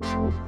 Música